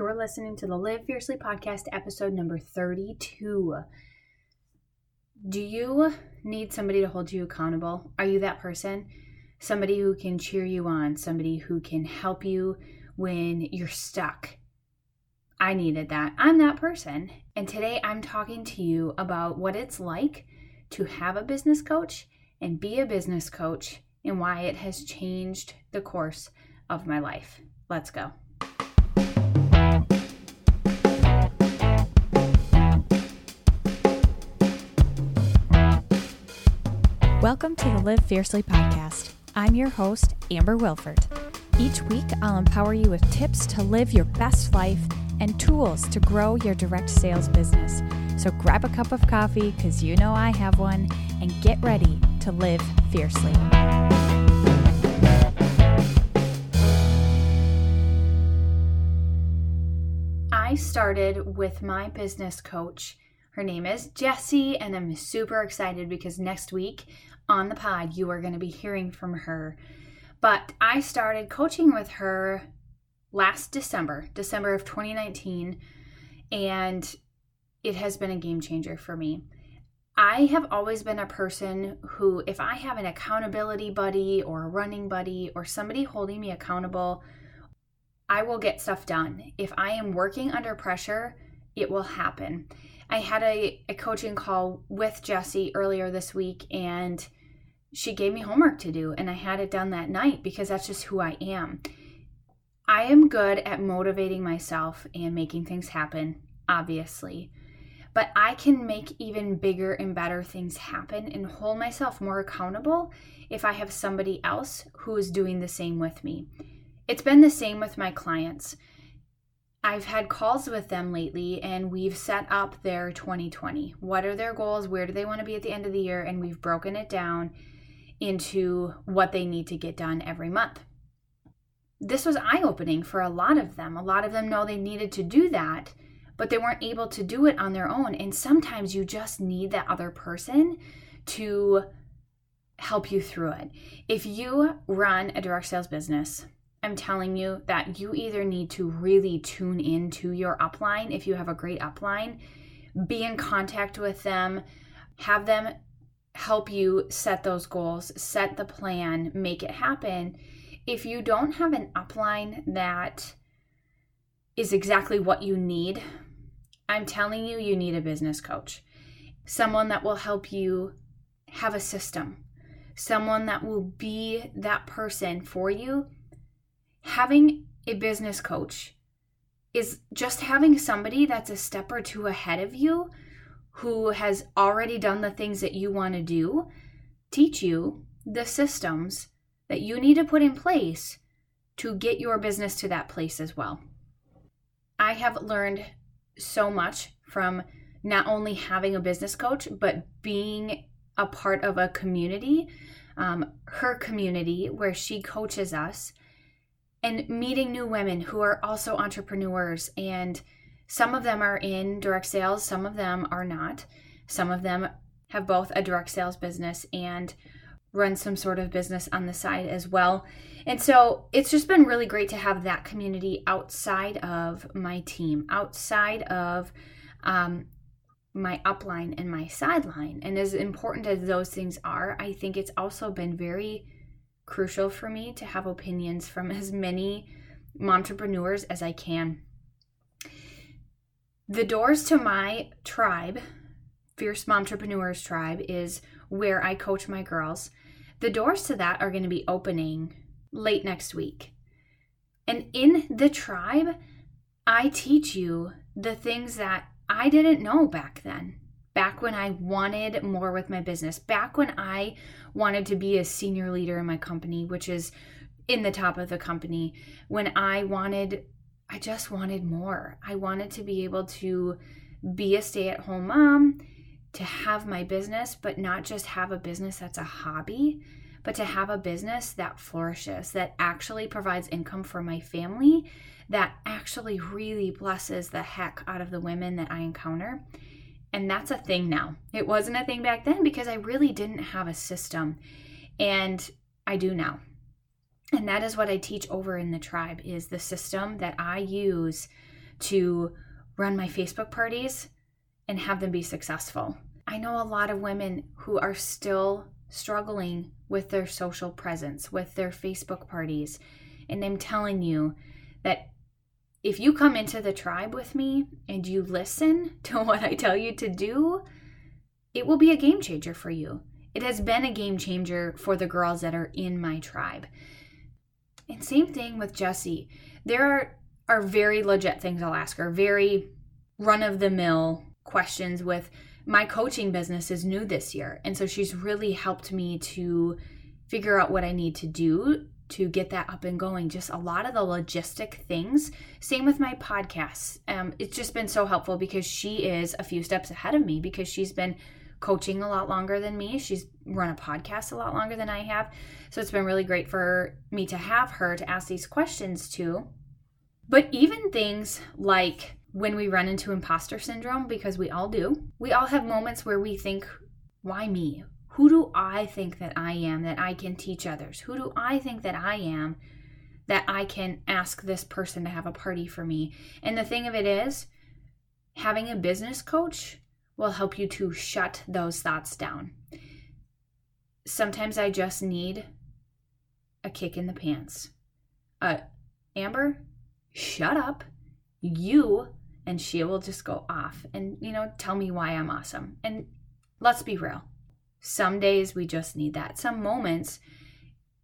You're listening to the Live Fiercely podcast, episode number 32. Do you need somebody to hold you accountable? Are you that person? Somebody who can cheer you on, somebody who can help you when you're stuck. I needed that. I'm that person. And today I'm talking to you about what it's like to have a business coach and be a business coach and why it has changed the course of my life. Let's go. Welcome to the Live Fiercely podcast. I'm your host, Amber Wilford. Each week, I'll empower you with tips to live your best life and tools to grow your direct sales business. So grab a cup of coffee, because you know I have one, and get ready to live fiercely. I started with my business coach. Her name is Jessie, and I'm super excited because next week on the pod, you are going to be hearing from her. But I started coaching with her last December, December of 2019, and it has been a game changer for me. I have always been a person who, if I have an accountability buddy or a running buddy or somebody holding me accountable, I will get stuff done. If I am working under pressure, it will happen. I had a, a coaching call with Jesse earlier this week, and she gave me homework to do and I had it done that night because that's just who I am. I am good at motivating myself and making things happen, obviously. But I can make even bigger and better things happen and hold myself more accountable if I have somebody else who is doing the same with me. It's been the same with my clients. I've had calls with them lately and we've set up their 2020. What are their goals? Where do they want to be at the end of the year? And we've broken it down into what they need to get done every month. This was eye opening for a lot of them. A lot of them know they needed to do that, but they weren't able to do it on their own. And sometimes you just need that other person to help you through it. If you run a direct sales business, I'm telling you that you either need to really tune into your upline if you have a great upline, be in contact with them, have them help you set those goals, set the plan, make it happen. If you don't have an upline that is exactly what you need, I'm telling you, you need a business coach. Someone that will help you have a system, someone that will be that person for you. Having a business coach is just having somebody that's a step or two ahead of you who has already done the things that you want to do teach you the systems that you need to put in place to get your business to that place as well. I have learned so much from not only having a business coach, but being a part of a community, um, her community, where she coaches us, and meeting new women who are also entrepreneurs and some of them are in direct sales, some of them are not. Some of them have both a direct sales business and run some sort of business on the side as well. And so it's just been really great to have that community outside of my team, outside of um, my upline and my sideline. And as important as those things are, I think it's also been very crucial for me to have opinions from as many entrepreneurs as I can. The doors to my tribe, Fierce Entrepreneurs Tribe, is where I coach my girls. The doors to that are going to be opening late next week. And in the tribe, I teach you the things that I didn't know back then. Back when I wanted more with my business, back when I wanted to be a senior leader in my company, which is in the top of the company, when I wanted I just wanted more. I wanted to be able to be a stay at home mom, to have my business, but not just have a business that's a hobby, but to have a business that flourishes, that actually provides income for my family, that actually really blesses the heck out of the women that I encounter. And that's a thing now. It wasn't a thing back then because I really didn't have a system. And I do now and that is what i teach over in the tribe is the system that i use to run my Facebook parties and have them be successful. I know a lot of women who are still struggling with their social presence, with their Facebook parties. And I'm telling you that if you come into the tribe with me and you listen to what I tell you to do, it will be a game changer for you. It has been a game changer for the girls that are in my tribe. And same thing with Jesse. There are, are very legit things I'll ask her, very run of the mill questions with my coaching business is new this year. And so she's really helped me to figure out what I need to do to get that up and going. Just a lot of the logistic things. Same with my podcasts. Um, it's just been so helpful because she is a few steps ahead of me because she's been coaching a lot longer than me. She's run a podcast a lot longer than I have. So it's been really great for me to have her to ask these questions to. But even things like when we run into imposter syndrome, because we all do, we all have moments where we think, why me? Who do I think that I am that I can teach others? Who do I think that I am that I can ask this person to have a party for me? And the thing of it is, having a business coach will help you to shut those thoughts down. Sometimes I just need a kick in the pants. Uh, Amber, shut up. You and she will just go off and, you know, tell me why I'm awesome. And let's be real. Some days we just need that. Some moments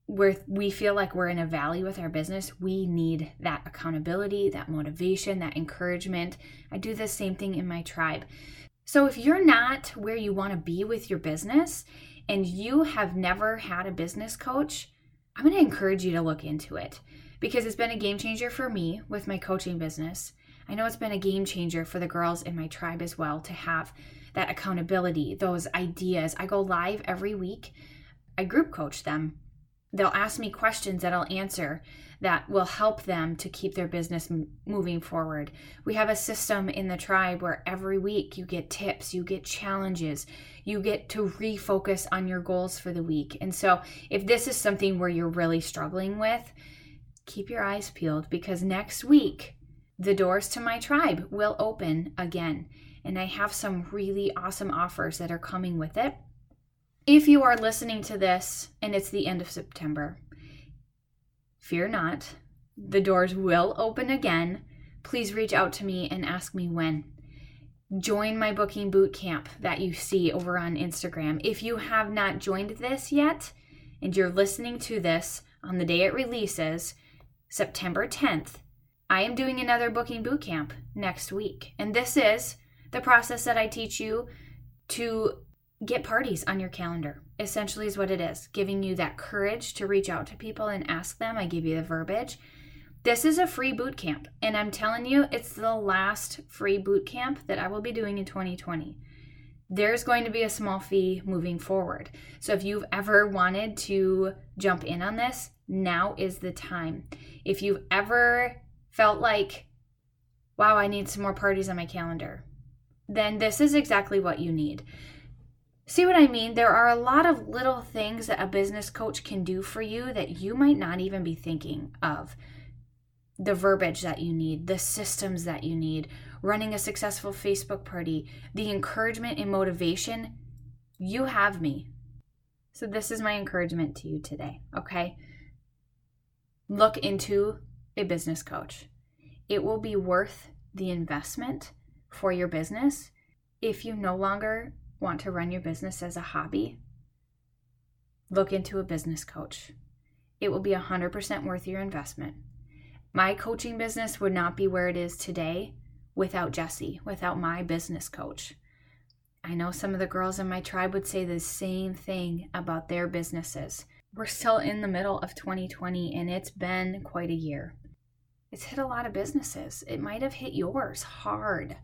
where we feel like we're in a valley with our business, we need that accountability, that motivation, that encouragement. I do the same thing in my tribe. So if you're not where you want to be with your business and you have never had a business coach, I'm going to encourage you to look into it because it's been a game changer for me with my coaching business. I know it's been a game changer for the girls in my tribe as well to have that accountability, those ideas. I go live every week. I group coach them. They'll ask me questions that I'll answer that will help them to keep their business m- moving forward. We have a system in the tribe where every week you get tips, you get challenges, you get to refocus on your goals for the week. And so, if this is something where you're really struggling with, keep your eyes peeled because next week the doors to my tribe will open again. And I have some really awesome offers that are coming with it. If you are listening to this and it's the end of September, fear not. The doors will open again. Please reach out to me and ask me when. Join my booking boot camp that you see over on Instagram. If you have not joined this yet and you're listening to this on the day it releases, September 10th, I am doing another booking boot camp next week. And this is the process that I teach you to get parties on your calendar. Essentially, is what it is giving you that courage to reach out to people and ask them. I give you the verbiage. This is a free boot camp, and I'm telling you, it's the last free boot camp that I will be doing in 2020. There's going to be a small fee moving forward. So if you've ever wanted to jump in on this, now is the time. If you've ever felt like, wow, I need some more parties on my calendar, then this is exactly what you need. See what I mean? There are a lot of little things that a business coach can do for you that you might not even be thinking of. The verbiage that you need, the systems that you need, running a successful Facebook party, the encouragement and motivation. You have me. So, this is my encouragement to you today, okay? Look into a business coach. It will be worth the investment for your business if you no longer want to run your business as a hobby. Look into a business coach. It will be 100% worth your investment. My coaching business would not be where it is today without Jesse, without my business coach. I know some of the girls in my tribe would say the same thing about their businesses. We're still in the middle of 2020 and it's been quite a year. It's hit a lot of businesses. It might have hit yours hard.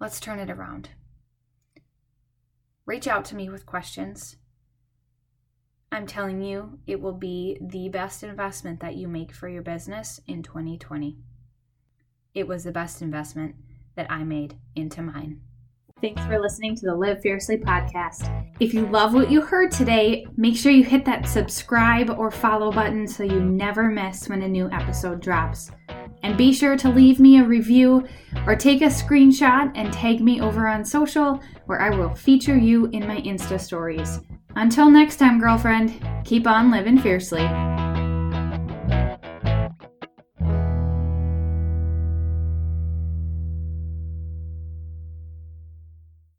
Let's turn it around. Reach out to me with questions. I'm telling you, it will be the best investment that you make for your business in 2020. It was the best investment that I made into mine. Thanks for listening to the Live Fiercely podcast. If you love what you heard today, make sure you hit that subscribe or follow button so you never miss when a new episode drops. And be sure to leave me a review or take a screenshot and tag me over on social where I will feature you in my Insta stories. Until next time, girlfriend, keep on living fiercely.